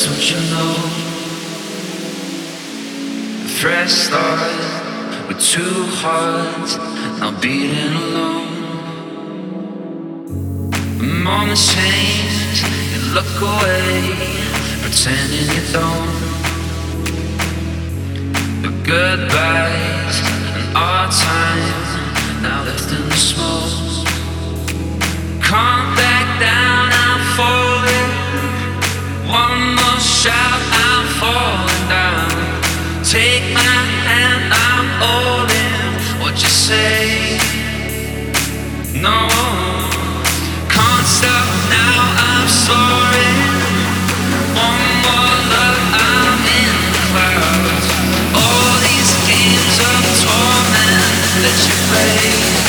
that's what you know. A fresh start with two hearts, now beating alone. Moments change, you look away, pretending you don't. The goodbyes and our time now left in the smoke. These